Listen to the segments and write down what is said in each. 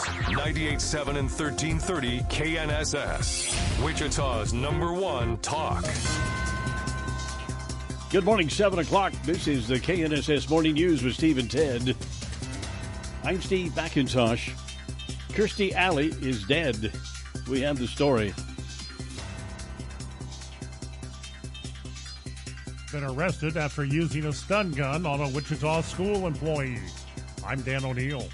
98.7 and 1330 KNSS. Wichita's number one talk. Good morning, 7 o'clock. This is the KNSS Morning News with Steve and Ted. I'm Steve McIntosh. Kirstie Alley is dead. We have the story. Been arrested after using a stun gun on a Wichita school employee. I'm Dan O'Neill.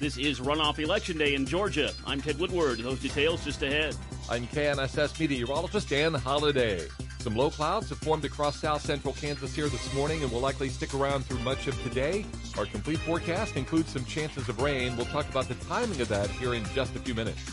This is runoff election day in Georgia. I'm Ted Woodward. Those details just ahead. I'm KNSS meteorologist Dan Holliday. Some low clouds have formed across south central Kansas here this morning and will likely stick around through much of today. Our complete forecast includes some chances of rain. We'll talk about the timing of that here in just a few minutes.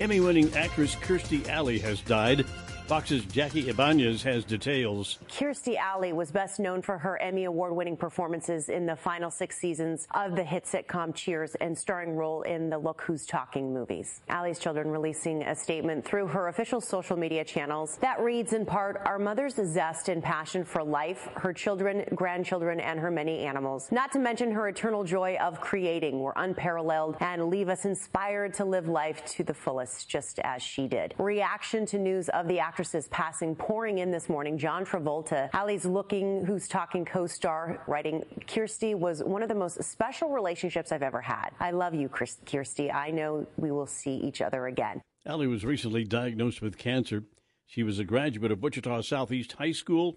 Emmy winning actress Kirstie Alley has died. Fox's Jackie Ibanez has details. Kirstie Alley was best known for her Emmy Award winning performances in the final six seasons of the hit sitcom Cheers and starring role in the Look Who's Talking movies. Alley's children releasing a statement through her official social media channels that reads in part, Our mother's zest and passion for life, her children, grandchildren, and her many animals, not to mention her eternal joy of creating, were unparalleled and leave us inspired to live life to the fullest, just as she did. Reaction to news of the actor actresses passing pouring in this morning. John Travolta, Alley's looking, who's talking co-star, writing, Kirstie was one of the most special relationships I've ever had. I love you, Kirstie. I know we will see each other again. Alley was recently diagnosed with cancer. She was a graduate of Wichita Southeast High School.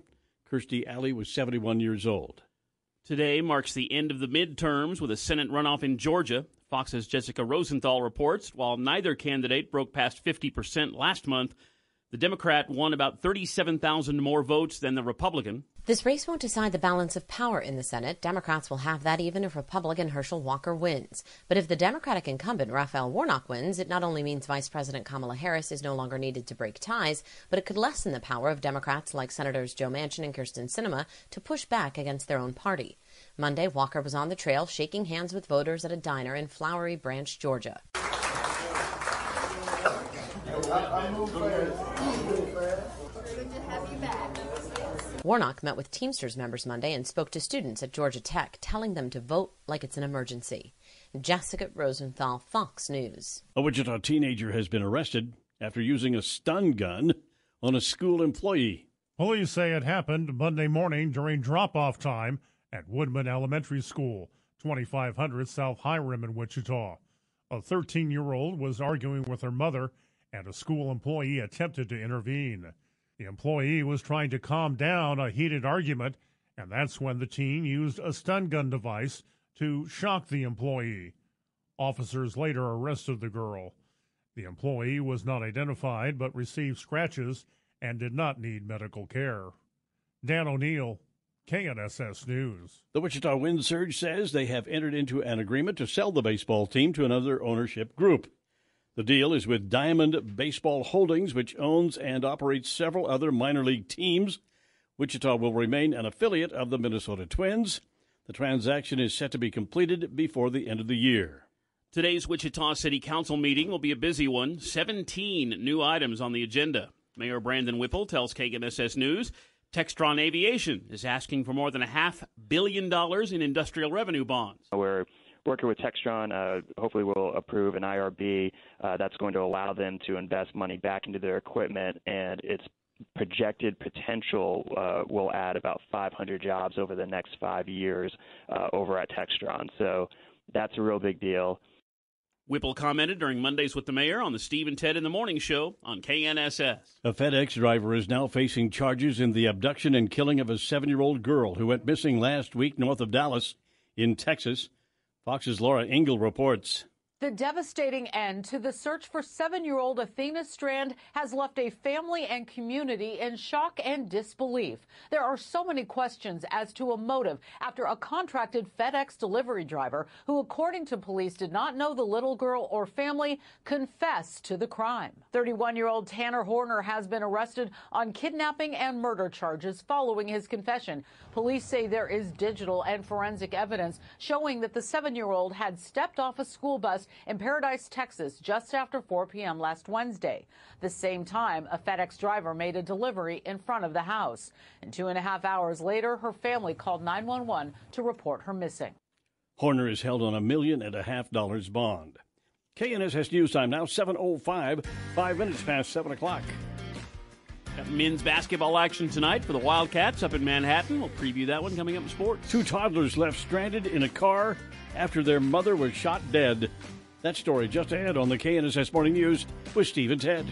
Kirstie Alley was 71 years old. Today marks the end of the midterms with a Senate runoff in Georgia. Fox's Jessica Rosenthal reports while neither candidate broke past 50% last month, the Democrat won about 37,000 more votes than the Republican. This race won't decide the balance of power in the Senate. Democrats will have that even if Republican Herschel Walker wins. But if the Democratic incumbent Raphael Warnock wins, it not only means Vice President Kamala Harris is no longer needed to break ties, but it could lessen the power of Democrats like Senators Joe Manchin and Kyrsten Sinema to push back against their own party. Monday, Walker was on the trail shaking hands with voters at a diner in Flowery Branch, Georgia. Warnock met with Teamsters members Monday and spoke to students at Georgia Tech, telling them to vote like it's an emergency. Jessica Rosenthal, Fox News. A Wichita teenager has been arrested after using a stun gun on a school employee. Police say it happened Monday morning during drop off time at Woodman Elementary School, 2500 South Hiram in Wichita. A 13 year old was arguing with her mother and a school employee attempted to intervene. The employee was trying to calm down a heated argument, and that's when the teen used a stun gun device to shock the employee. Officers later arrested the girl. The employee was not identified but received scratches and did not need medical care. Dan O'Neill, KNSS News. The Wichita Wind Surge says they have entered into an agreement to sell the baseball team to another ownership group. The deal is with Diamond Baseball Holdings, which owns and operates several other minor league teams. Wichita will remain an affiliate of the Minnesota Twins. The transaction is set to be completed before the end of the year. Today's Wichita City Council meeting will be a busy one. 17 new items on the agenda. Mayor Brandon Whipple tells KNSS News Textron Aviation is asking for more than a half billion dollars in industrial revenue bonds. We're working with Textron, uh, hopefully we'll approve an IRB uh, that's going to allow them to invest money back into their equipment, and its projected potential uh, will add about 500 jobs over the next five years uh, over at Textron. So that's a real big deal. Whipple commented during Mondays with the Mayor on the Steve and Ted in the Morning Show on KNSS. A FedEx driver is now facing charges in the abduction and killing of a seven year old girl who went missing last week north of Dallas in Texas. Fox's Laura Engel reports. The devastating end to the search for seven year old Athena Strand has left a family and community in shock and disbelief. There are so many questions as to a motive after a contracted FedEx delivery driver, who, according to police, did not know the little girl or family, confessed to the crime. 31 year old Tanner Horner has been arrested on kidnapping and murder charges following his confession. Police say there is digital and forensic evidence showing that the seven year old had stepped off a school bus in Paradise, Texas, just after 4 p.m. last Wednesday. The same time, a FedEx driver made a delivery in front of the house. And two and a half hours later, her family called 911 to report her missing. Horner is held on a million and a half dollars bond. KNSS News Time now 7.05, five minutes past 7 o'clock. Got men's basketball action tonight for the Wildcats up in Manhattan. We'll preview that one coming up in sports. Two toddlers left stranded in a car after their mother was shot dead. That story just ahead on the KNSS Morning News with Steve and Ted.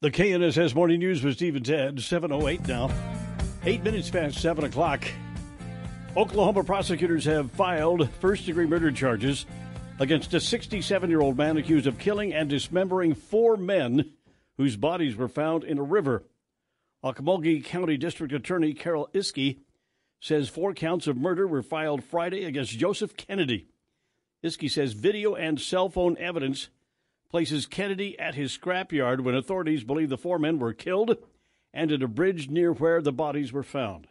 The KNSS Morning News with Steve and Ted, 7.08 now. Eight minutes past 7 o'clock. Oklahoma prosecutors have filed first degree murder charges against a 67 year old man accused of killing and dismembering four men whose bodies were found in a river. Okmulgee County District Attorney Carol Iski says four counts of murder were filed Friday against Joseph Kennedy. Iski says video and cell phone evidence places Kennedy at his scrapyard when authorities believe the four men were killed and at a bridge near where the bodies were found.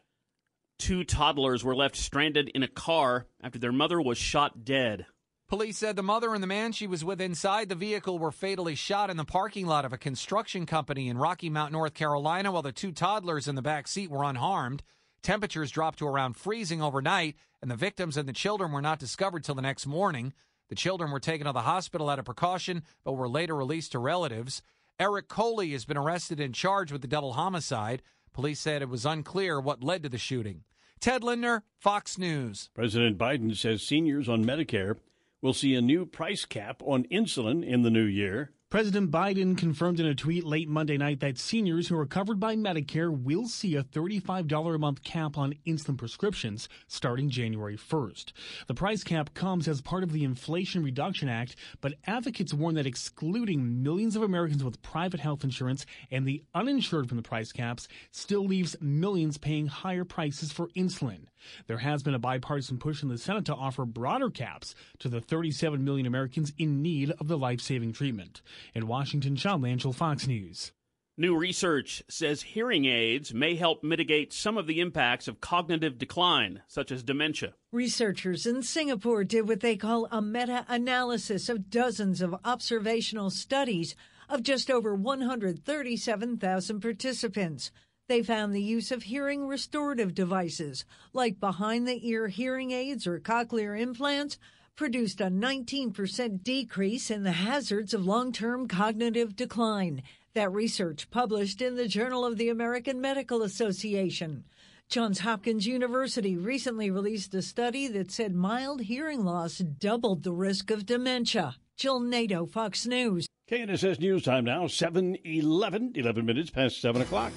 Two toddlers were left stranded in a car after their mother was shot dead. Police said the mother and the man she was with inside the vehicle were fatally shot in the parking lot of a construction company in Rocky Mount, North Carolina, while the two toddlers in the back seat were unharmed. Temperatures dropped to around freezing overnight, and the victims and the children were not discovered till the next morning. The children were taken to the hospital out of precaution, but were later released to relatives. Eric Coley has been arrested and charged with the double homicide. Police said it was unclear what led to the shooting. Ted Lindner, Fox News. President Biden says seniors on Medicare will see a new price cap on insulin in the new year. President Biden confirmed in a tweet late Monday night that seniors who are covered by Medicare will see a $35 a month cap on insulin prescriptions starting January 1st. The price cap comes as part of the Inflation Reduction Act, but advocates warn that excluding millions of Americans with private health insurance and the uninsured from the price caps still leaves millions paying higher prices for insulin. There has been a bipartisan push in the Senate to offer broader caps to the 37 million Americans in need of the life saving treatment. In Washington, Sean Lanchel, Fox News. New research says hearing aids may help mitigate some of the impacts of cognitive decline, such as dementia. Researchers in Singapore did what they call a meta analysis of dozens of observational studies of just over 137,000 participants. They found the use of hearing restorative devices, like behind the ear hearing aids or cochlear implants, produced a 19% decrease in the hazards of long term cognitive decline. That research published in the Journal of the American Medical Association. Johns Hopkins University recently released a study that said mild hearing loss doubled the risk of dementia. Jill Nato, Fox News. KNSS News Time now, 7 11, 11 minutes past 7 o'clock.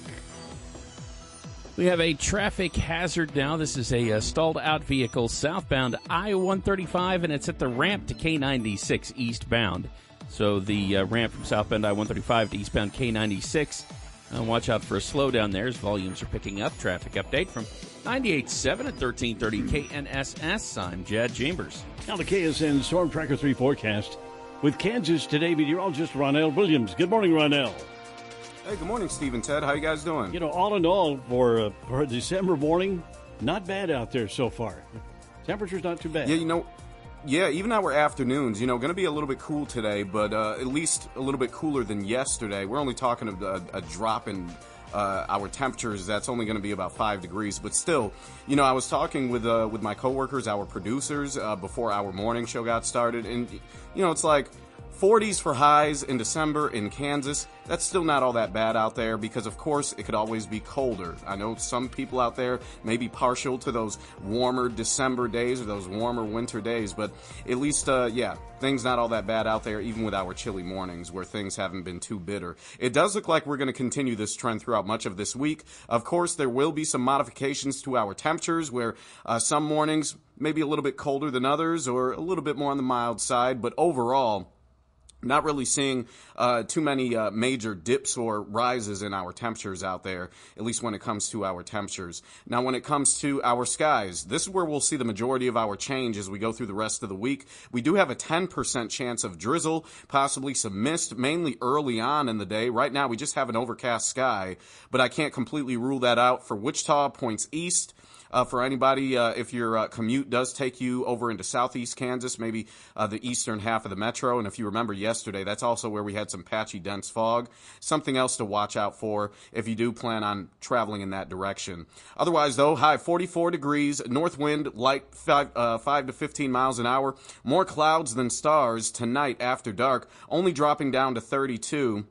We have a traffic hazard now. This is a uh, stalled out vehicle southbound I 135, and it's at the ramp to K 96 eastbound. So the uh, ramp from southbound I 135 to eastbound K 96. Uh, watch out for a slowdown there as volumes are picking up. Traffic update from 98.7 at 1330 KNSS. I'm Jad Chambers. Now the KSN Storm Tracker 3 forecast with Kansas today meteorologist Ronell Williams. Good morning, Ronell. Hey, good morning, Steve and Ted. How you guys doing? You know, all in all, for, uh, for December morning, not bad out there so far. Temperature's not too bad. Yeah, you know, yeah, even our afternoons, you know, going to be a little bit cool today, but uh, at least a little bit cooler than yesterday. We're only talking a, a drop in uh, our temperatures. That's only going to be about five degrees, but still, you know, I was talking with uh, with my coworkers, our producers, uh, before our morning show got started, and you know, it's like 40s for highs in December in Kansas. That's still not all that bad out there because, of course, it could always be colder. I know some people out there may be partial to those warmer December days or those warmer winter days, but at least, uh, yeah, things not all that bad out there, even with our chilly mornings where things haven't been too bitter. It does look like we're going to continue this trend throughout much of this week. Of course, there will be some modifications to our temperatures where uh, some mornings maybe a little bit colder than others or a little bit more on the mild side, but overall, not really seeing uh, too many uh, major dips or rises in our temperatures out there, at least when it comes to our temperatures. Now, when it comes to our skies, this is where we'll see the majority of our change as we go through the rest of the week. We do have a 10% chance of drizzle, possibly some mist, mainly early on in the day. Right now, we just have an overcast sky, but I can't completely rule that out for Wichita, points east uh, for anybody uh, if your uh, commute does take you over into southeast Kansas, maybe uh, the eastern half of the metro. And if you remember yesterday, that's also where we had some patchy, dense fog. Something else to watch out for if you do plan on traveling in that direction. Otherwise, though, high 44 degrees, north wind light five, uh, 5 to 15 miles an hour. More clouds than stars tonight after dark, only dropping down to 32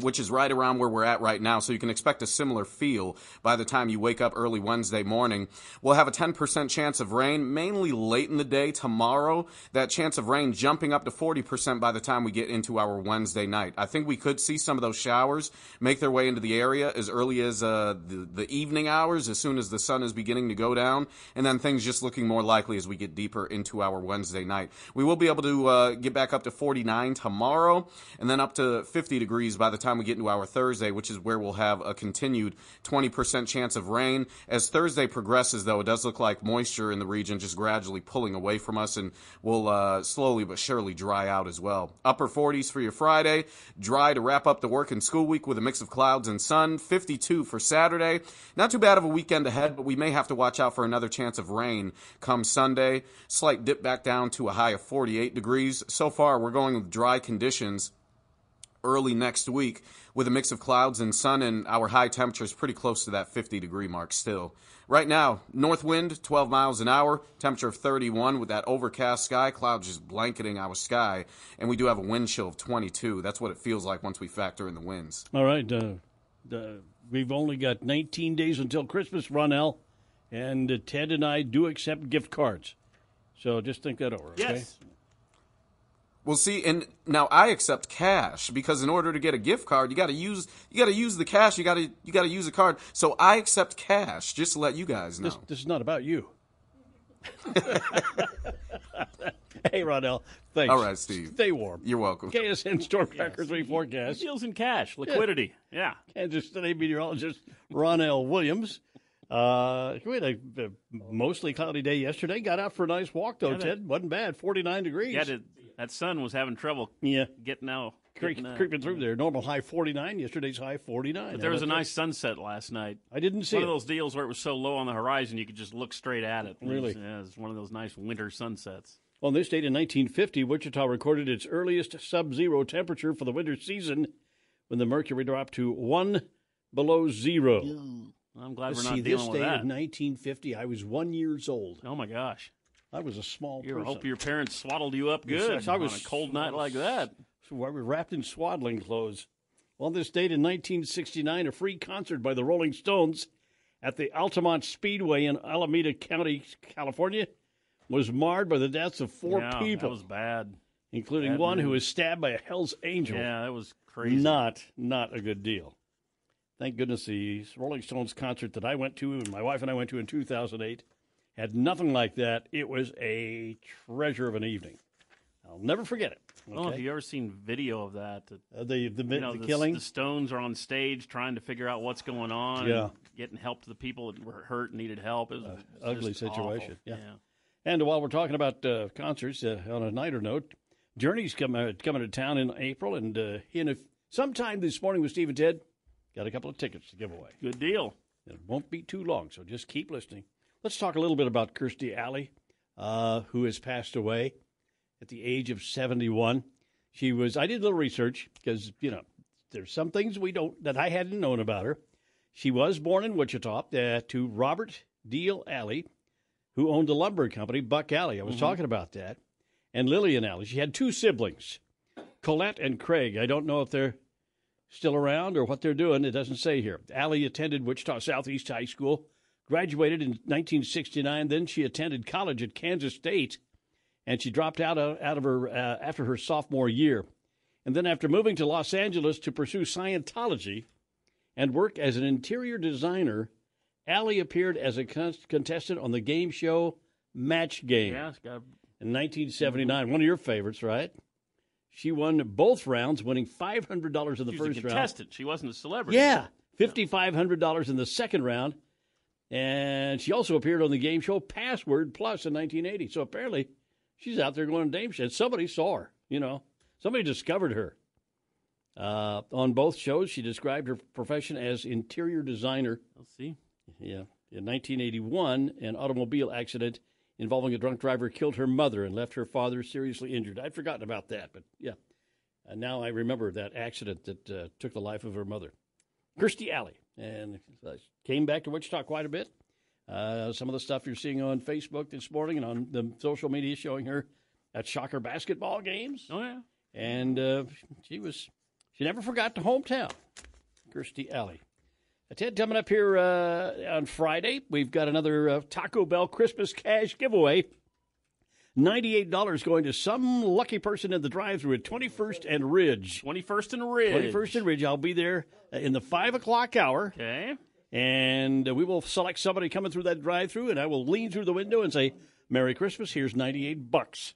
which is right around where we're at right now. So you can expect a similar feel by the time you wake up early Wednesday morning. We'll have a 10% chance of rain, mainly late in the day tomorrow. That chance of rain jumping up to 40% by the time we get into our Wednesday night. I think we could see some of those showers make their way into the area as early as uh, the, the evening hours, as soon as the sun is beginning to go down, and then things just looking more likely as we get deeper into our Wednesday night. We will be able to uh, get back up to 49 tomorrow, and then up to 50 degrees by the time time we get into our Thursday, which is where we'll have a continued 20% chance of rain. As Thursday progresses, though, it does look like moisture in the region just gradually pulling away from us and will uh, slowly but surely dry out as well. Upper 40s for your Friday, dry to wrap up the work and school week with a mix of clouds and sun. 52 for Saturday. Not too bad of a weekend ahead, but we may have to watch out for another chance of rain come Sunday. Slight dip back down to a high of 48 degrees. So far, we're going with dry conditions early next week with a mix of clouds and sun, and our high temperatures pretty close to that 50 degree mark still. Right now, north wind, 12 miles an hour, temperature of 31 with that overcast sky, clouds just blanketing our sky, and we do have a wind chill of 22. That's what it feels like once we factor in the winds. All right. Uh, uh, we've only got 19 days until Christmas, Ronell, and uh, Ted and I do accept gift cards. So just think that over, okay? Yes. Well, see, and now I accept cash because in order to get a gift card, you got to use you got to use the cash. You got to you got to use a card. So I accept cash, just to let you guys know. This, this is not about you. hey, Ronell. Thanks. All right, Steve. Stay warm. You're welcome. KSN Storm Tracker 3 forecast. Deals in cash, liquidity. Yeah. Kansas City meteorologist Ronell Williams. Uh, we had a, a, mostly cloudy day yesterday. Got out for a nice walk, though, Yeah, that- Ted. Wasn't bad. 49 degrees. Yeah, that, that sun was having trouble Yeah. getting out. Creep, getting, uh, creeping through there. Normal high 49. Yesterday's high 49. But there was a nice sunset last night. I didn't see one it. of those deals where it was so low on the horizon you could just look straight at it. Really? It was- yeah, it's one of those nice winter sunsets. On this date in 1950, Wichita recorded its earliest sub zero temperature for the winter season when the mercury dropped to one below zero. I'm glad we're See, not this dealing date with that. of 1950, I was one years old. Oh my gosh! I was a small You person. hope your parents swaddled you up good yes, I was on a cold night like that. So I was wrapped in swaddling clothes. On this date in 1969, a free concert by the Rolling Stones at the Altamont Speedway in Alameda County, California, was marred by the deaths of four Yeah, people, That was bad. including bad one who was stabbed by a Hell's Angel. Yeah, that was crazy. Not, not a good deal. Thank goodness the Rolling Stones concert that I went to and my wife and I went to in 2008 had nothing like that. It was a treasure of an evening. I'll never forget it. Okay? have you ever seen video of that? Uh, the the, You know, the the, killing. the Stones are on stage trying to figure out what's going on. Yeah. getting help to the people that were hurt and needed help. It was was ugly situation. Yeah. And while we're talking about uh, concerts, uh, on a nighter note, Journey's coming coming to town in April, and uh, in a, sometime this morning with Steve and Ted, got a couple of tickets to give away. Good deal. It won't be too long, so just keep listening. Let's talk a little bit about Kirstie Alley, uh, who has passed away at the age of 71. She was, I did a little research because, you know, there's some things we don't, that I hadn't known about her. She was born in Wichita uh, to Robert Deal Alley, who owned a lumber company, Buck Alley. I was Mhm. talking about that. And Lillian Alley. She had two siblings. Colette and Craig. I don't know if they're still around or what they're doing. It doesn't say here. Alley attended Wichita Southeast High School, graduated in 1969. Then she attended college at Kansas State, and she dropped out of, out of her uh, after her sophomore year. And then after moving to Los Angeles to pursue Scientology and work as an interior designer, Alley appeared as a contestant on the game show Match Game Yeah, in 1979. One of your favorites, right? She won both rounds, winning $500 in the She was a first round. contestant. She wasn't a celebrity. Yeah, $5,500 in the second round. And she also appeared on the game show Password Plus in 1980. So apparently she's out there going to dame shit. Somebody saw her, you know. Somebody discovered her. Uh, on both shows, she described her profession as interior designer. Let's see. Yeah. In 1981, an automobile accident involving a drunk driver killed her mother and left her father seriously injured. I'd forgotten about that, but yeah. And now I remember that accident that uh, took the life of her mother. Kirstie Alley. And uh, came back to Wichita quite a bit. Uh, some of the stuff you're seeing on Facebook this morning and on the social media showing her at Shocker basketball games. Oh, yeah. And uh, she was, she never forgot the hometown, Kirstie Alley. Ted, coming up here uh, on Friday, we've got another uh, Taco Bell Christmas cash giveaway. $98 going to some lucky person in the drive through at 21st and Ridge. 21st and Ridge. 21st and Ridge. I'll be there uh, in the 5 o'clock hour. Okay. And uh, we will select somebody coming through that drive through, and I will lean through the window and say, Merry Christmas, here's 98 bucks.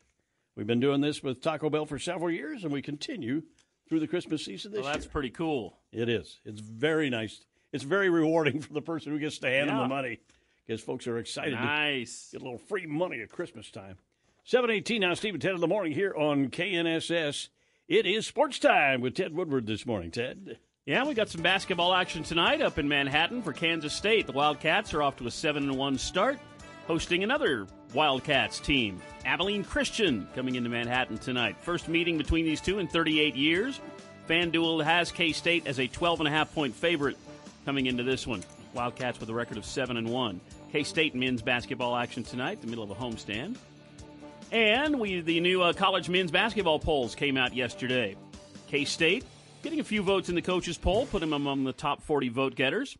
We've been doing this with Taco Bell for several years, and we continue through the Christmas season this Well, that's year. pretty cool. It is. It's very nice. It's very rewarding for the person who gets to hand them the money because folks are excited Nice. to get a little free money at Christmas time. 718 now, Stephen 10 in the morning here on KNSS. It is sports time with Ted Woodward this morning. Ted. Yeah, we got some basketball action tonight up in Manhattan for Kansas State. The Wildcats are off to a 7 and 1 start, hosting another Wildcats team, Abilene Christian, coming into Manhattan tonight. First meeting between these two in 38 years. FanDuel has K State as a 12 and a half point favorite coming into this one. Wildcats with a record of 7 and 1. K State men's basketball action tonight, the middle of a homestand. And we the new uh, college men's basketball polls came out yesterday. K State getting a few votes in the coaches poll, put them among the top 40 vote getters.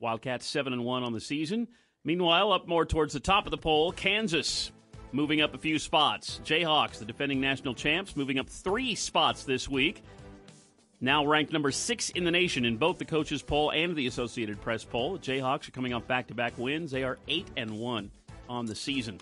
Wildcats 7 and 1 on the season. Meanwhile, up more towards the top of the poll, Kansas moving up a few spots. Jayhawks, the defending national champs, moving up 3 spots this week. Now ranked number 6 in the nation in both the coaches poll and the Associated Press poll. Jayhawks are coming off back-to-back wins. They are 8 and 1 on the season.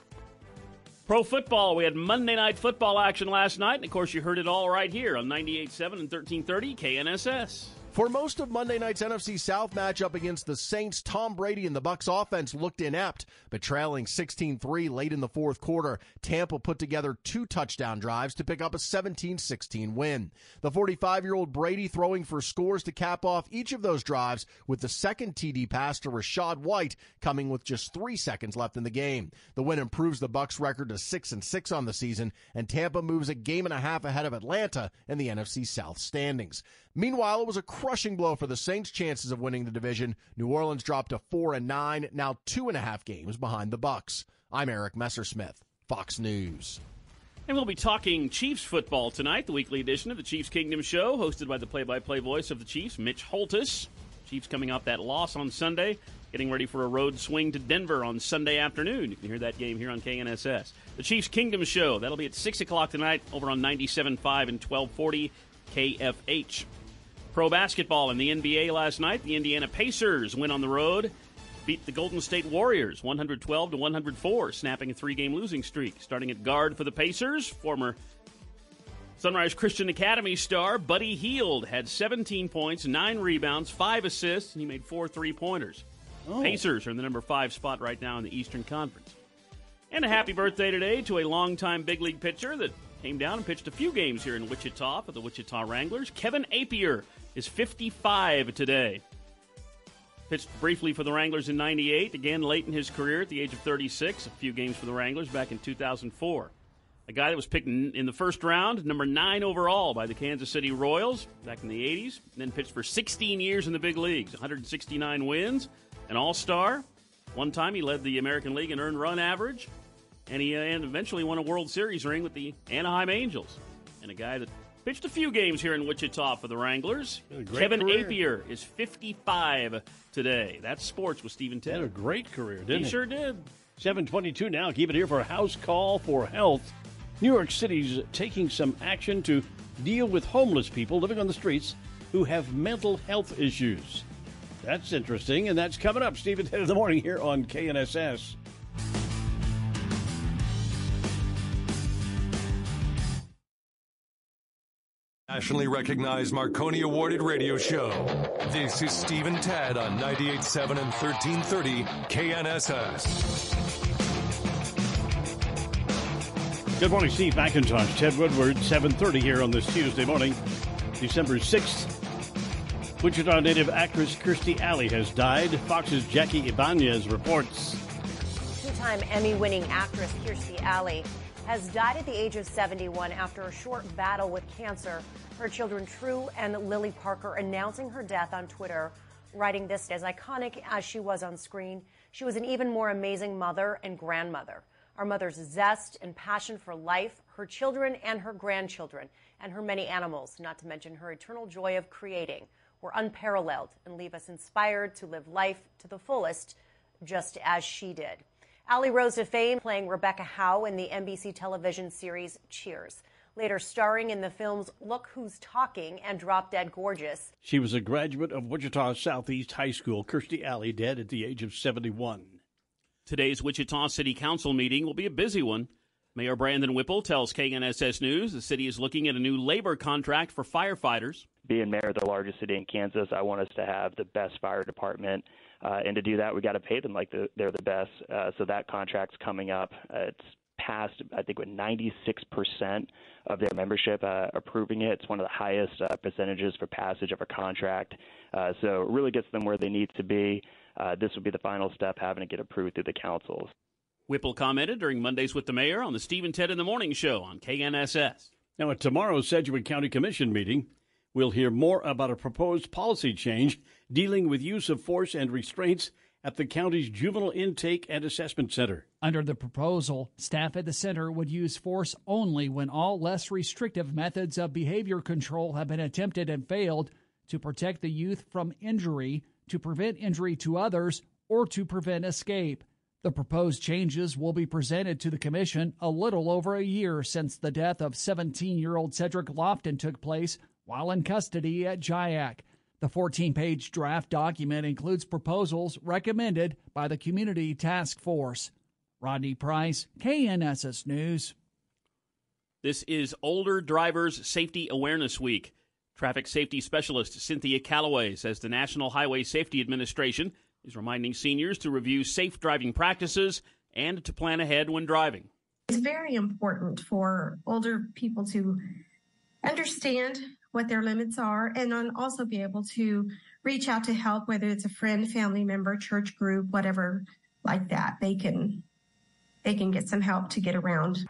Pro football, we had Monday night football action last night, and of course, you heard it all right here on 98.7 and 1330 KNSS. For most of Monday night's NFC South matchup against the Saints, Tom Brady and the Bucs offense looked inept, but trailing 16-3 late in the fourth quarter, Tampa put together two touchdown drives to pick up a 17-16 win. The 45-year-old Brady throwing for scores to cap off each of those drives with the second TD pass to Rachaad White coming with just 3 seconds left in the game. The win improves the Bucs record to 6 and 6 on the season and Tampa moves a game and a half ahead of Atlanta in the NFC South standings. Meanwhile, it was a crushing blow for the Saints' chances of winning the division. New Orleans dropped to four and nine, now two and a half games behind the Bucs. I'm Eric Messersmith, Fox News. And we'll be talking Chiefs football tonight, the weekly edition of the Chiefs Kingdom Show, hosted by the play by play voice of the Chiefs, Mitch Holthus. Chiefs coming off that loss on Sunday, getting ready for a road swing to Denver on Sunday afternoon. You can hear that game here on KNSS. The Chiefs Kingdom Show, that'll be at 6 o'clock tonight over on 97.5 and 1240 KFH. Pro basketball in the NBA last night, the Indiana Pacers went on the road, beat the Golden State Warriors 112 to 104, snapping a three-game losing streak. Starting at guard for the Pacers, former Sunrise Christian Academy star Buddy Hield had 17 points, 9 rebounds, 5 assists, and he made 4 three-pointers. Oh. Pacers are in the number 5 spot right now in the Eastern Conference. And a happy birthday today to a longtime big league pitcher that came down and pitched a few games here in Wichita for the Wichita Wranglers. Kevin Appier is 55 today. Pitched briefly for the Wranglers in 98, again late in his career at the age of 36, a few games for the Wranglers back in 2004. A guy that was picked in the first round, number 9 overall by the Kansas City Royals back in the 80s, then pitched for 16 years in the big leagues, 169 wins, an all-star. One time he led the American League in earned run average, and he uh, and eventually won a World Series ring with the Anaheim Angels. And a guy that Pitched a few games here in Wichita for the Wranglers. Kevin career. Appier is 55 today. That's sports with Steve and Ted. Had a great career, didn't he? he? sure did. 722 now. Keep it here for a house call for health. New York City's taking some action to deal with homeless people living on the streets who have mental health issues. That's interesting, and that's coming up. Steve and Ted in the morning here on KNSS. Nationally recognized Marconi awarded radio show. This is Steve and Ted on 98.7 and 1330 KNSS. Good morning, Steve McIntosh, Ted Woodward, 7:30 here on this Tuesday morning, December 6th. Wichita native actress Kirstie Alley has died. Fox's Jackie Ibanez reports. Two-time Emmy-winning actress Kirstie Alley has died at the age of 71 after a short battle with cancer. Her children True and Lillie Parker announcing her death on Twitter, writing this as iconic as she was on screen, she was an even more amazing mother and grandmother. Our mother's zest and passion for life, her children and her grandchildren, and her many animals, not to mention her eternal joy of creating, were unparalleled and leave us inspired to live life to the fullest, just as she did. Alley rose to fame playing Rebecca Howe in the NBC television series Cheers. Later starring in the films Look Who's Talking and Drop Dead Gorgeous. She was a graduate of Wichita Southeast High School. Kirstie Alley dead at the age of 71. Today's Wichita City Council meeting will be a busy one. Mayor Brandon Whipple tells KNSS News the city is looking at a new labor contract for firefighters. Being mayor of the largest city in Kansas, I want us to have the best fire department. Uh, and to do that, we got to pay them like the, they're the best. Uh, so that contract's coming up. Uh, it's passed, I think, with 96% of their membership uh, approving it. It's one of the highest uh, percentages for passage of a contract. Uh, so it really gets them where they need to be. Uh, this would be the final step, having it get approved through the councils. Whipple commented during Mondays with the Mayor on the Steve and Ted in the Morning Show on KNSS. Now, at tomorrow's Sedgwick County Commission meeting, we'll hear more about a proposed policy change dealing with use of force and restraints at the county's Juvenile Intake and Assessment Center. Under the proposal, staff at the center would use force only when all less restrictive methods of behavior control have been attempted and failed to protect the youth from injury, to prevent injury to others, or to prevent escape. The proposed changes will be presented to the Commission a little over a year since the death of 17 year old Cedric Lofton took place while in custody at JIAC. The 14 page draft document includes proposals recommended by the Community Task Force. Rodney Price, KNSS News. This is Older Drivers Safety Awareness Week. Traffic safety specialist Cynthia Callaway says the National Highway Safety Administration is reminding seniors to review safe driving practices and to plan ahead when driving. It's very important for older people to understand what their limits are and then also be able to reach out to help, whether it's a friend, family member, church group, whatever like that. They can they can get some help to get around.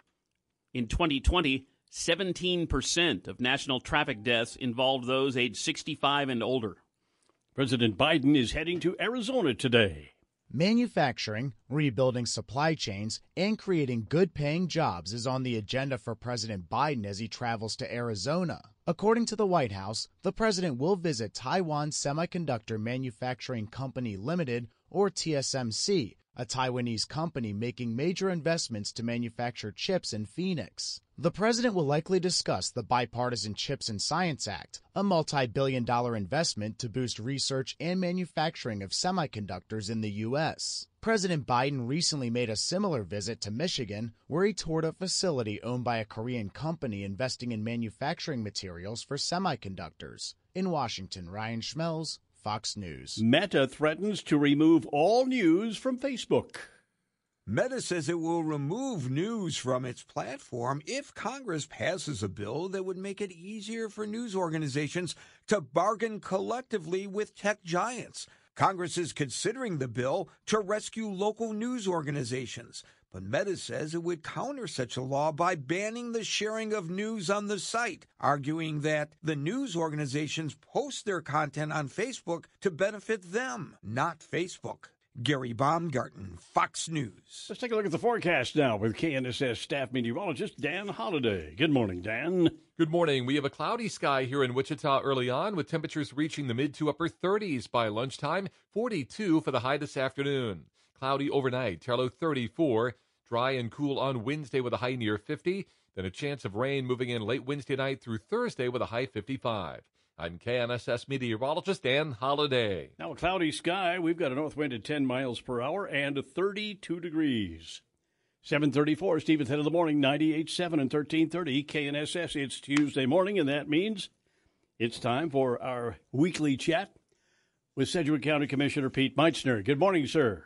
In 2020, 17% of national traffic deaths involved those aged 65 and older. President Biden is heading to Arizona today. Manufacturing, rebuilding supply chains, and creating good paying jobs is on the agenda for President Biden as he travels to Arizona. According to the White House, the president will visit Taiwan Semiconductor Manufacturing Company Limited, or TSMC, a Taiwanese company making major investments to manufacture chips in Phoenix. The president will likely discuss the Bipartisan Chips and Science Act, a multi billion dollar investment to boost research and manufacturing of semiconductors in the U.S. President Biden recently made a similar visit to Michigan, where he toured a facility owned by a Korean company investing in manufacturing materials for semiconductors. In Washington, Ryan Schmelz, Fox News. Meta threatens to remove all news from Facebook. Meta says it will remove news from its platform if Congress passes a bill that would make it easier for news organizations to bargain collectively with tech giants. Congress is considering the bill to rescue local news organizations, but Meta says it would counter such a law by banning the sharing of news on the site, arguing that the news organizations post their content on Facebook to benefit them, not Facebook. Gary Baumgarten, Fox News. Let's take a look at the forecast now with KNSS staff meteorologist Dan Holliday. Good morning, Dan. Good morning. We have a cloudy sky here in Wichita early on, with temperatures reaching the mid to upper 30s by lunchtime, 42 for the high this afternoon. Cloudy overnight, Tarlow 34, dry and cool on Wednesday with a high near 50, then a chance of rain moving in late Wednesday night through Thursday with a high 55. I'm KNSS meteorologist Dan Holliday. Now, a cloudy sky. We've got a north wind at 10 miles per hour and 32 degrees. 734, Stevens Head of the Morning, 98.7 and 1330 KNSS. It's Tuesday morning, and that means it's time for our weekly chat with Sedgwick County Commissioner Pete Meitzner. Good morning, sir.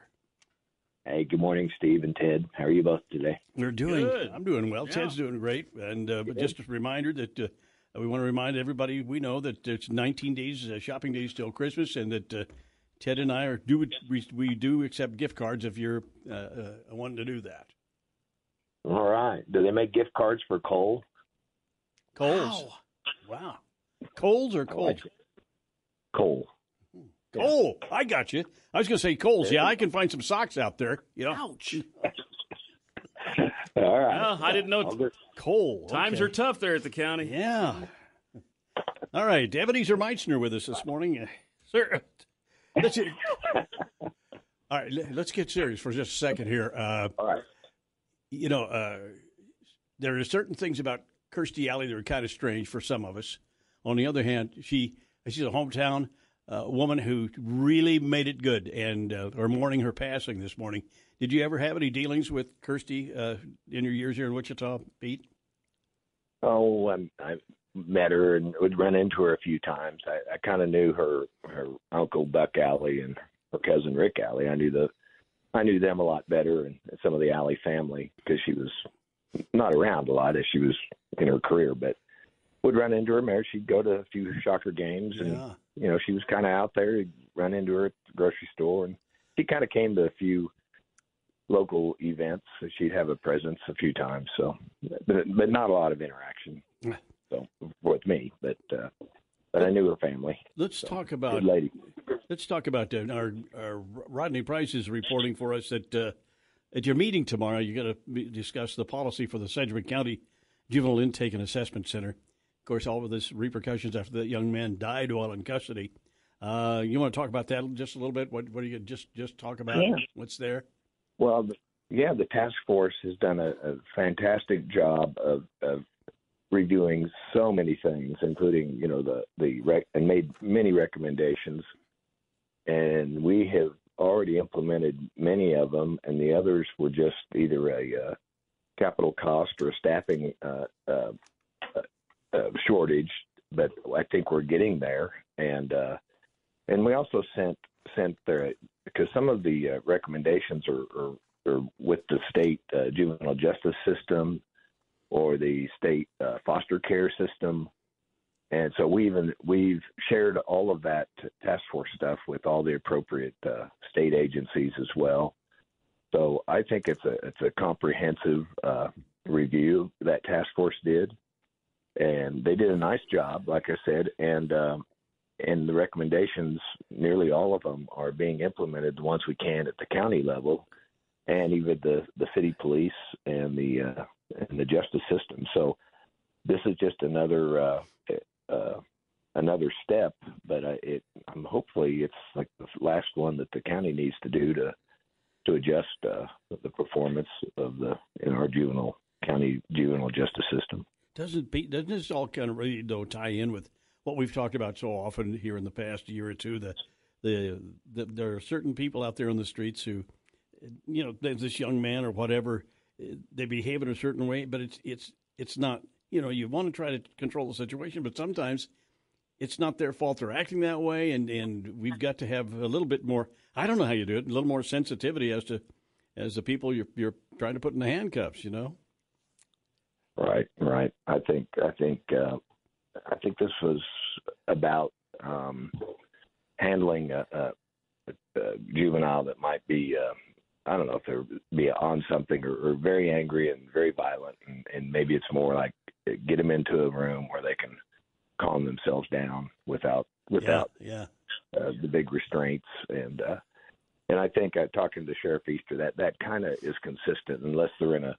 Hey, good morning, Steve and Ted. How are you both today? We're doing. Good. I'm doing well. Yeah. Ted's doing great. And uh, but just a reminder that uh, we want to remind everybody we know that it's 19 days uh, shopping days till Christmas, and that uh, Ted and I are do we, we do accept gift cards if you're uh, uh, wanting to do that. All right. Do they make gift cards for Cole? Coles. Wow. wow. Coles or Coles? Cole. Cole. I got you. I was going to say Coles. Yeah, I can find some socks out there. You know. Ouch. All right. Well, I didn't know. Cole. Times okay. are tough there at the county. Yeah. All right, Ebenezer Meitzner with us this morning, uh, sir. Let's, all right, let's get serious for just a second here. Uh, all right. You know, uh, there are certain things about Kirstie Alley that are kind of strange for some of us. On the other hand, she she's a hometown uh, woman who really made it good, and uh, are mourning her passing this morning. Did you ever have any dealings with Kirstie uh, in your years here in Wichita, Pete? Oh, I, I met her and would run into her a few times. I, I kind of knew her her uncle Buck Alley and her cousin Rick Alley. I knew the I knew them a lot better and some of the Alley family because she was not around a lot as she was in her career, but would run into her. Maybe she'd go to a few Shocker games, and Yeah. you know she was kind of out there. You'd run into her at the grocery store, and she kind of came to a few local events. So she'd have a presence a few times. So, but, but not a lot of interaction. So with me, but uh, but I knew her family. Let's So, talk about lady. Let's talk about uh, our, our Rodney Price is reporting for us that uh, at your meeting tomorrow, you're going to discuss the policy for the Sedgwick County Juvenile Intake and Assessment Center. Of course, all of this repercussions after that young man died while in custody. Uh, you want to talk about that just a little bit? What, what do you just just talk about? Yeah. What's there? Well, the- yeah, the task force has done a, a fantastic job of, of reviewing so many things, including you know the the rec- and made many recommendations, and we have already implemented many of them, and the others were just either a uh, capital cost or a staffing uh, uh, shortage. But I think we're getting there, and uh, and we also sent sent there because some of the uh, recommendations are, are, are with the state uh, juvenile justice system or the state uh, foster care system, and so we even we've shared all of that task force stuff with all the appropriate uh, state agencies as well. So I think it's a it's a comprehensive uh, review that task force did, and they did a nice job, like I said, and um, and the recommendations, nearly all of them are being implemented the ones we can at the county level, and even the the city police and the uh, and the justice system. So this is just another uh, uh, another step, but uh, it um, hopefully it's like the last one that the county needs to do to to adjust uh, the performance of the in our juvenile county juvenile justice system. Doesn't doesn't this all kind of really though tie in with what we've talked about so often here in the past year or two? That the, the there are certain people out there on the streets who, you know, there's this young man or whatever, they behave in a certain way, but it's it's it's not. You know, you want to try to control the situation, but sometimes it's not their fault they're acting that way, and and we've got to have a little bit more. I don't know how you do it. A little more sensitivity as to as the people you're you're trying to put in the handcuffs. You know. Right, right. I think I think uh, I think this was about um, handling a, a, a juvenile that might be uh, I don't know if they're be on something or, or very angry and very violent, and, and maybe it's more like get them into a room where they can calm themselves down without without yeah. uh, the big restraints and uh, and I think uh, talking to Sheriff Easter, that that kind of is consistent, unless they're in a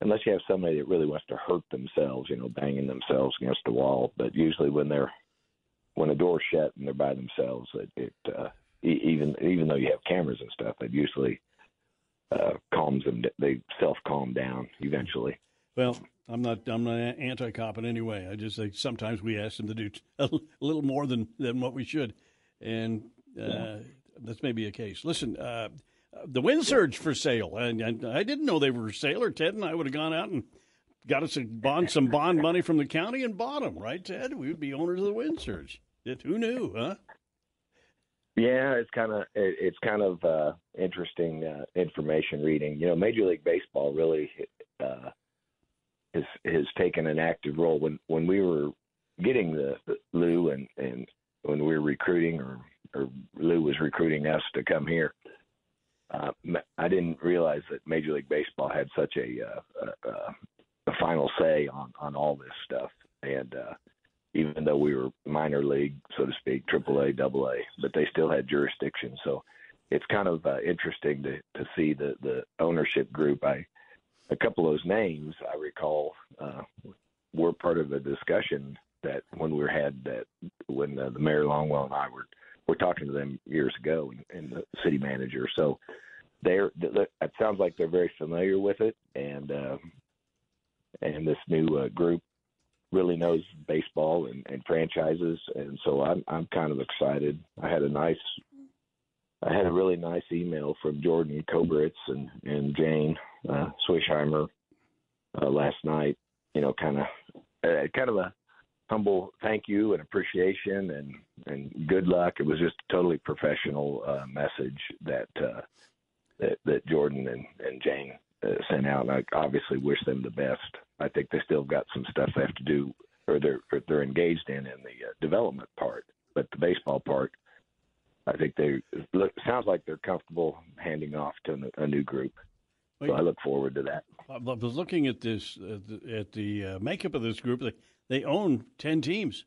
unless you have somebody that really wants to hurt themselves, you know, banging themselves against the wall. But usually when they're when a door's shut and they're by themselves, it, it uh, even even though you have cameras and stuff, it usually uh, calms them. They self calm down eventually. Well, I'm not I'm not anti-cop in any way. I just think sometimes we ask them to do a little more than than what we should, and uh, yeah. that's maybe a case. Listen, uh, the wind surge for sale, and I, I didn't know they were for sale. Or Ted and I would have gone out and got us a bond some bond money from the county and bought them. Right, Ted? We would be owners of the wind surge. It, who knew, huh? Yeah, it's kind of it, it's kind of uh, interesting uh, information reading. You know, Major League Baseball really uh, has has taken an active role when when we were getting the, the Lou and and when we were recruiting or or Lou was recruiting us to come here. Uh, I didn't realize that Major League Baseball had such a, uh, a, a final say on on all this stuff, and uh, even though we were minor league, so to speak, triple A, double A, but they still had jurisdiction. So it's kind of uh, interesting to, to see the, the ownership group. I, a couple of those names I recall uh, were part of a discussion that when we had that when uh, the mayor Longwell and I were were talking to them years ago and, and the city manager. So they're it sounds like they're very familiar with it and uh, and this new uh, group really knows baseball and, and franchises, and so I'm I'm kind of excited. I had a nice, I had a really nice email from Jordan Kobritz and and Jane uh, Schwechheimer uh, last night. You know, kind of uh, kind of a humble thank you and appreciation and and good luck. It was just a totally professional uh, message that uh, that that Jordan and and Jane uh, sent out. And I obviously wish them the best. I think they still got some stuff they have to do, or they're or they're engaged in in the uh, development part. But the baseball part, I think they look sounds like they're comfortable handing off to a new group. So I look forward to that. I was looking at this at the uh, makeup of this group. They own ten teams.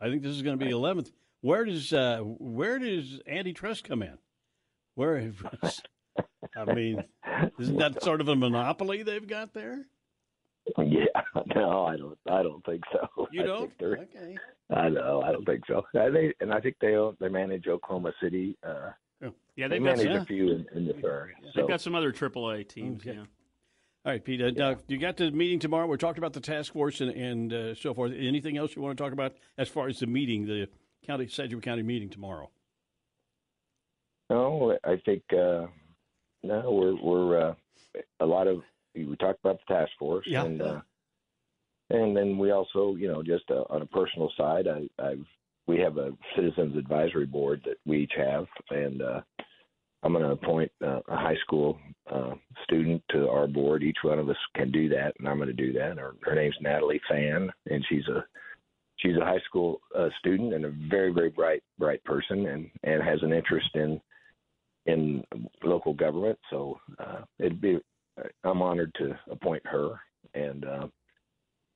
I think this is going to be eleventh. Where does uh, where does antitrust come in? Where I mean, isn't that sort of a monopoly they've got there? Yeah, no, I don't. I don't think so. You don't? Okay. I know. I don't think so. I, they and I think they own, they manage Oklahoma City. Uh, yeah, they manage got, a few in, in this area. They've got some other AAA teams. Okay. Yeah. All right, Pete. Uh, yeah. you got the meeting tomorrow. We're talking about the task force and, and uh, so forth. Anything else you want to talk about as far as the meeting, the county Sedgwick County meeting tomorrow? No, I think uh, no, we're we're uh, a lot of we talked about the task force, yeah. and uh, and then we also, you know, just uh, on a personal side, I, I've we have a citizens advisory board that we each have, and uh, I'm going to appoint uh, a high school uh, student to our board. Each one of us can do that, and I'm going to do that. Her, her name's Natalie Fan, and she's a she's a high school uh, student and a very very bright bright person, and and has an interest in in local government. So uh, it'd be I'm honored to appoint her, and uh,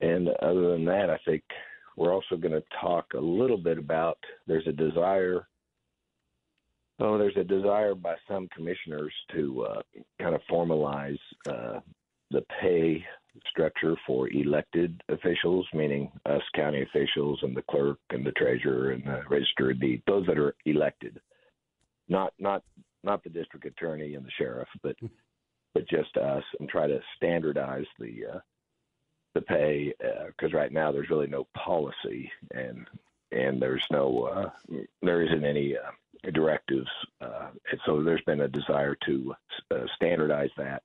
and other than that, I think we're also going to talk a little bit about there's a desire. Oh, there's a desire by some commissioners to uh, kind of formalize uh, the pay structure for elected officials, meaning us county officials and the clerk and the treasurer and the register of deed, those that are elected, not not not the district attorney and the sheriff, but but just us, and try to standardize the uh, the pay because uh, right now there's really no policy and and there's no uh, there isn't any uh, directives, uh, and so there's been a desire to uh, standardize that.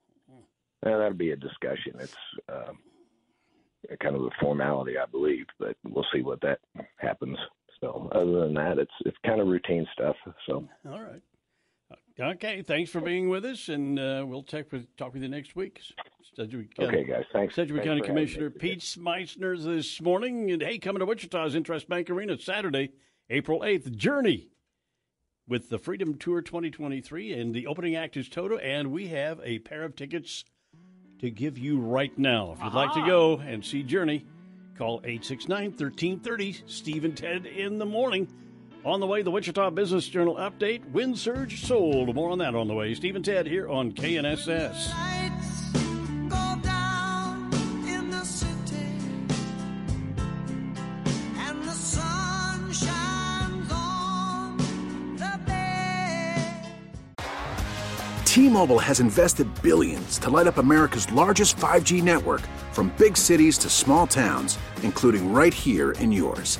And that'll be a discussion. It's um, kind of a formality, I believe, but we'll see what that happens. So other than that, it's it's kind of routine stuff. So all right. Okay, thanks for being with us, and uh, we'll check with, talk with you next week. Sedgwick County, okay, guys. Thanks. Sedgwick thanks County Commissioner Pete Meitzner this morning. And hey, coming to Wichita's INTRUST Bank Arena Saturday, April 8th, Journey with the Freedom Tour 2023. And the opening act is Toto, and we have a pair of tickets to give you right now. If you'd like to go and see Journey, call 869 1330. Steve and Ted in the morning. On the way, the Wichita Business Journal update. Wind surge sold. More on that on the way. Steve and Ted here on KNSS. T-Mobile has invested billions to light up America's largest 5G network from big cities to small towns, including right here in yours.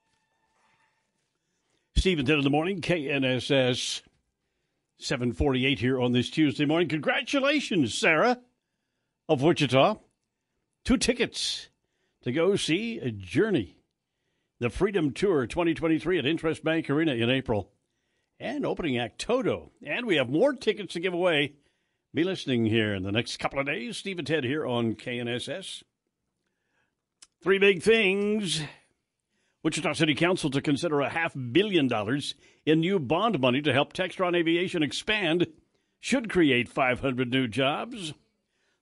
Steve and Ted in the morning, KNSS 748 here on this Tuesday morning. Congratulations, Sarah of Wichita. Two tickets to go see a journey. The Freedom Tour 2023 at INTRUST Bank Arena in April. And opening act Toto. And we have more tickets to give away. Be listening here in the next couple of days. Steve and Ted here on KNSS. Three big things Wichita City Council to consider a half billion dollars in new bond money to help Textron Aviation expand should create 500 new jobs.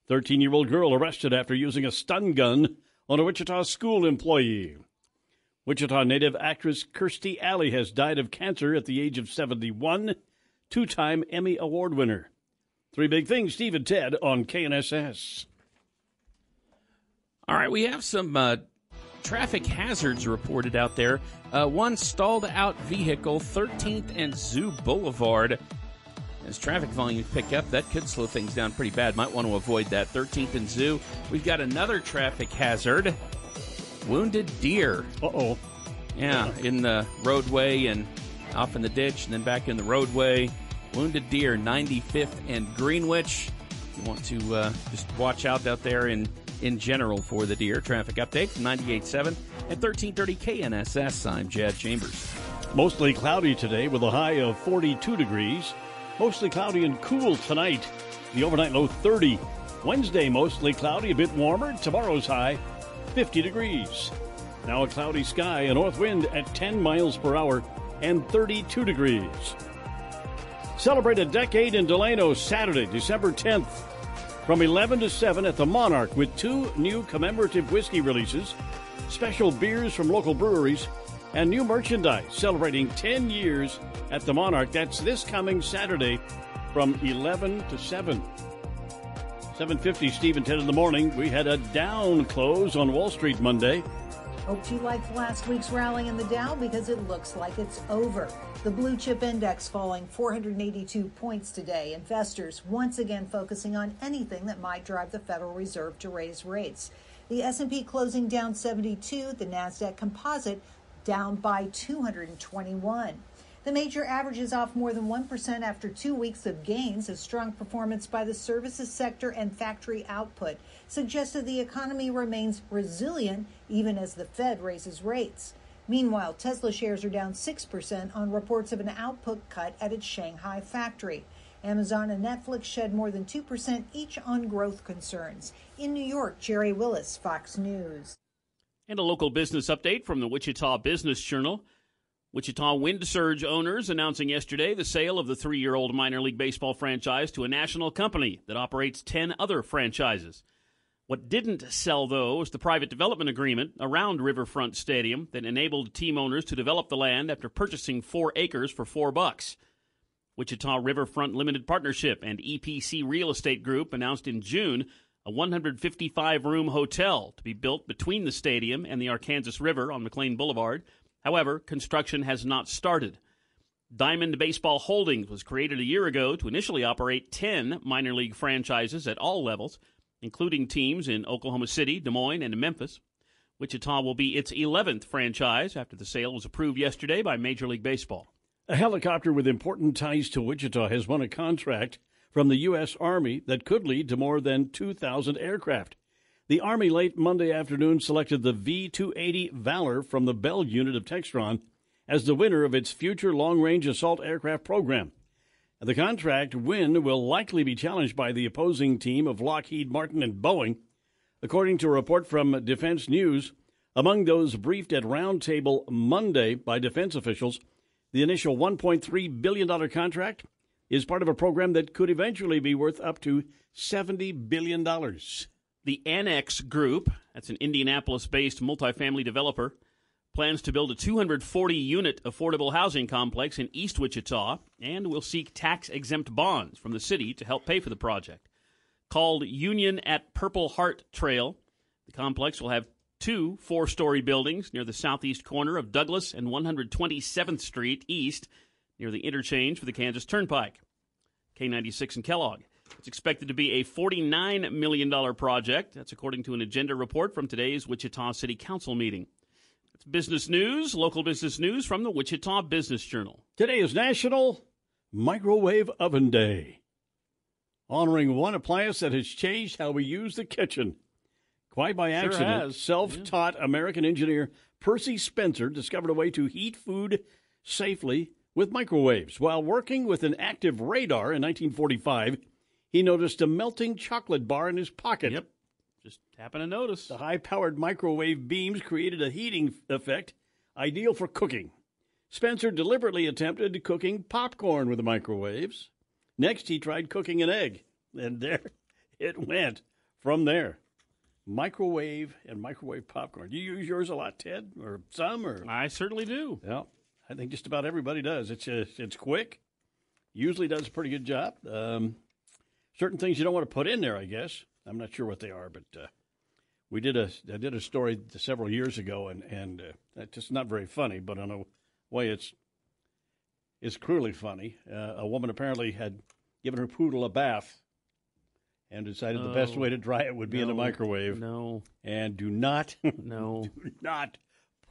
13 year old girl arrested after using a stun gun on a Wichita school employee. Wichita native actress Kirstie Alley has died of cancer at the age of 71, two time Emmy Award winner. Three big things, Steve and Ted on KNSS. All right, we have some uh, traffic hazards reported out there. Uh, one stalled out vehicle, 13th and Zoo Boulevard. As traffic volumes pick up, that could slow things down pretty bad. Might want to avoid that. 13th and Zoo. We've got another traffic hazard wounded deer. Uh oh. Yeah, in the roadway and off in the ditch and then back in the roadway. Wounded deer, 95th and Greenwich. You want to uh, just watch out out there in in general for the deer. Traffic update from 98.7 and 1330 KNSS. I'm Chad Chambers. Mostly cloudy today with a high of 42 degrees. Mostly cloudy and cool tonight. The overnight low 30. Wednesday, mostly cloudy, a bit warmer. Tomorrow's high, 50 degrees. Now a cloudy sky, a north wind at 10 miles per hour, and 32 degrees. Celebrate a decade in Delano Saturday, December 10th from 11 to 7 at the Monarch with two new commemorative whiskey releases, special beers from local breweries, and new merchandise celebrating 10 years at the Monarch. That's this coming Saturday from 11 to 7. 750 Steve and Ted in the morning. We had a down close on Wall Street Monday. Hope you liked last week's rally in the Dow because it looks like it's over. The blue chip index falling 482 points today. Investors once again focusing on anything that might drive the Federal Reserve to raise rates. The S&P closing down 72, the Nasdaq Composite down by 221. The major averages off more than 1% after two weeks of gains. A strong performance by the services sector and factory output suggested the economy remains resilient even as the Fed raises rates. Meanwhile, Tesla shares are down 6% on reports of an output cut at its Shanghai factory. Amazon and Netflix shed more than 2% each on growth concerns. In New York, Jerry Willis, Fox News. And a local business update from the Wichita Business Journal. Wichita Wind Surge owners announcing yesterday the sale of the three year old minor league baseball franchise to a national company that operates 10 other franchises. What didn't sell, though, was the private development agreement around Riverfront Stadium that enabled team owners to develop the land after purchasing four acres for four bucks. Wichita Riverfront Limited Partnership and EPC Real Estate Group announced in June a 155 room hotel to be built between the stadium and the Arkansas River on McLean Boulevard However, construction has not started. Diamond Baseball Holdings was created a year ago to initially operate 10 minor league franchises at all levels. including teams in Oklahoma City, Des Moines, and Memphis. Wichita will be its 11th franchise after the sale was approved yesterday by Major League Baseball. A helicopter with important ties to Wichita has won a contract from the U.S. Army that could lead to more than 2,000 aircraft. The Army late Monday afternoon selected the V 280 Valor from the Bell unit of Textron as the winner of its future long range assault aircraft program. The contract win will likely be challenged by the opposing team of Lockheed Martin and Boeing. According to a report from Defense News, among those briefed at Roundtable Monday by defense officials, the initial $1.3 billion contract is part of a program that could eventually be worth up to $70 billion. The Annex Group, that's an Indianapolis based multifamily developer, plans to build a 240 unit affordable housing complex in East Wichita and will seek tax exempt bonds from the city to help pay for the project. Called Union at Purple Heart Trail, the complex will have two four story buildings near the southeast corner of Douglas and 127th Street East, near the interchange for the Kansas Turnpike. K96 and Kellogg. It's expected to be a $49 million project. That's according to an agenda report from today's Wichita City Council meeting. It's business news, local business news from the Wichita Business Journal. Today is National Microwave Oven Day, honoring one appliance that has changed how we use the kitchen. Quite by accident, has. self taught American engineer Percy Spencer discovered a way to heat food safely with microwaves. While working with an active radar in 1945, he noticed a melting chocolate bar in his pocket. Yep. Just happened to notice. The high powered microwave beams created a heating effect ideal for cooking. Spencer deliberately attempted cooking popcorn with the microwaves. Next, he tried cooking an egg, and there it went from there. Microwave and microwave popcorn. Do you use yours a lot, Ted, or some, or I certainly do. Yeah, I think just about everybody does. It's uh it's quick. Usually does a pretty good job. Um, certain things you don't want to put in there, I guess. I'm not sure what they are, but uh, we did a I did a story several years ago, and and uh, it's just not very funny, but in a way, it's it's cruelly funny. Uh, a woman apparently had given her poodle a bath, and decided the best way to dry it would be in the microwave. No, and do not no, do not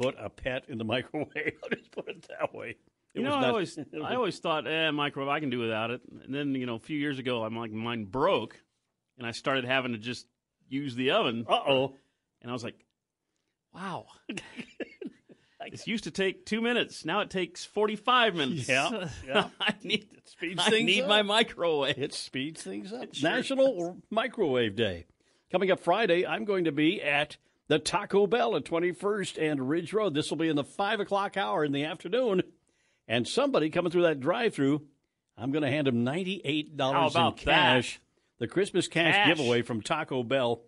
put a pet in the microwave. I'll just put it that way. It you know, I always, I always thought, eh, microwave, I can do without it. And then, you know, a few years ago, I'm like, mine broke, and I started having to just use the oven. Uh oh. And I was like, wow. This used to take two minutes. Now it takes 45 minutes. Yeah, yeah. I need, speeds I things need up. my microwave. It speeds things up. sure National Microwave Day. Coming up Friday, I'm going to be at the Taco Bell at 21st and Ridge Road. This will be in the 5 o'clock hour in the afternoon. And somebody coming through that drive through, I'm going to hand him $98 in cash. The Christmas cash, Cash. giveaway from Taco Bell.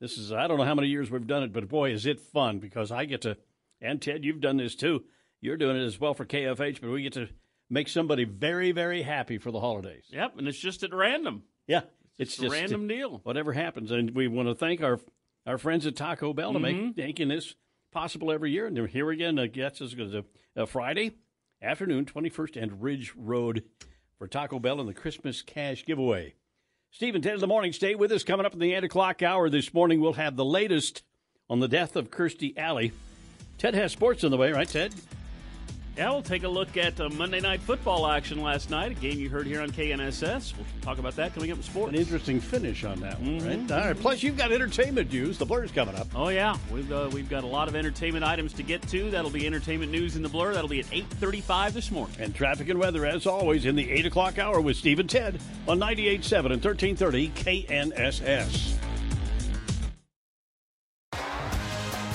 This is, I don't know how many years we've done it, but boy, is it fun because I get to, and Ted, you've done this too. You're doing it as well for KFH, but we get to make somebody very, very happy for the holidays. Yep, and it's just at random. Yeah, it's It's a just random deal. Whatever happens, and we want to thank our our friends at Taco Bell to make Mhm. making this possible every year. And they're here again. Uh, yes, it's going to uh, Friday afternoon, twenty first, and Ridge Road for Taco Bell and the Christmas cash giveaway. Stephen, ten in the morning. Stay with us. Coming up in the eight o'clock hour this morning, we'll have the latest on the death of Kirstie Alley. Ted has sports on the way, right, Ted? Yeah, we'll take a look at uh, Monday Night Football action last night, a game you heard here on KNSS. We'll talk about that coming up in sports. An interesting finish on that one, Mhm. right? All right. Plus, you've got entertainment news. The Blur's coming up. Oh yeah, we've uh, we've got a lot of entertainment items to get to. That'll be entertainment news in the blur. That'll be at eight thirty-five this morning. And traffic and weather, as always, in the 8 o'clock hour with Steve and Ted on 98.7 and 1330 KNSS.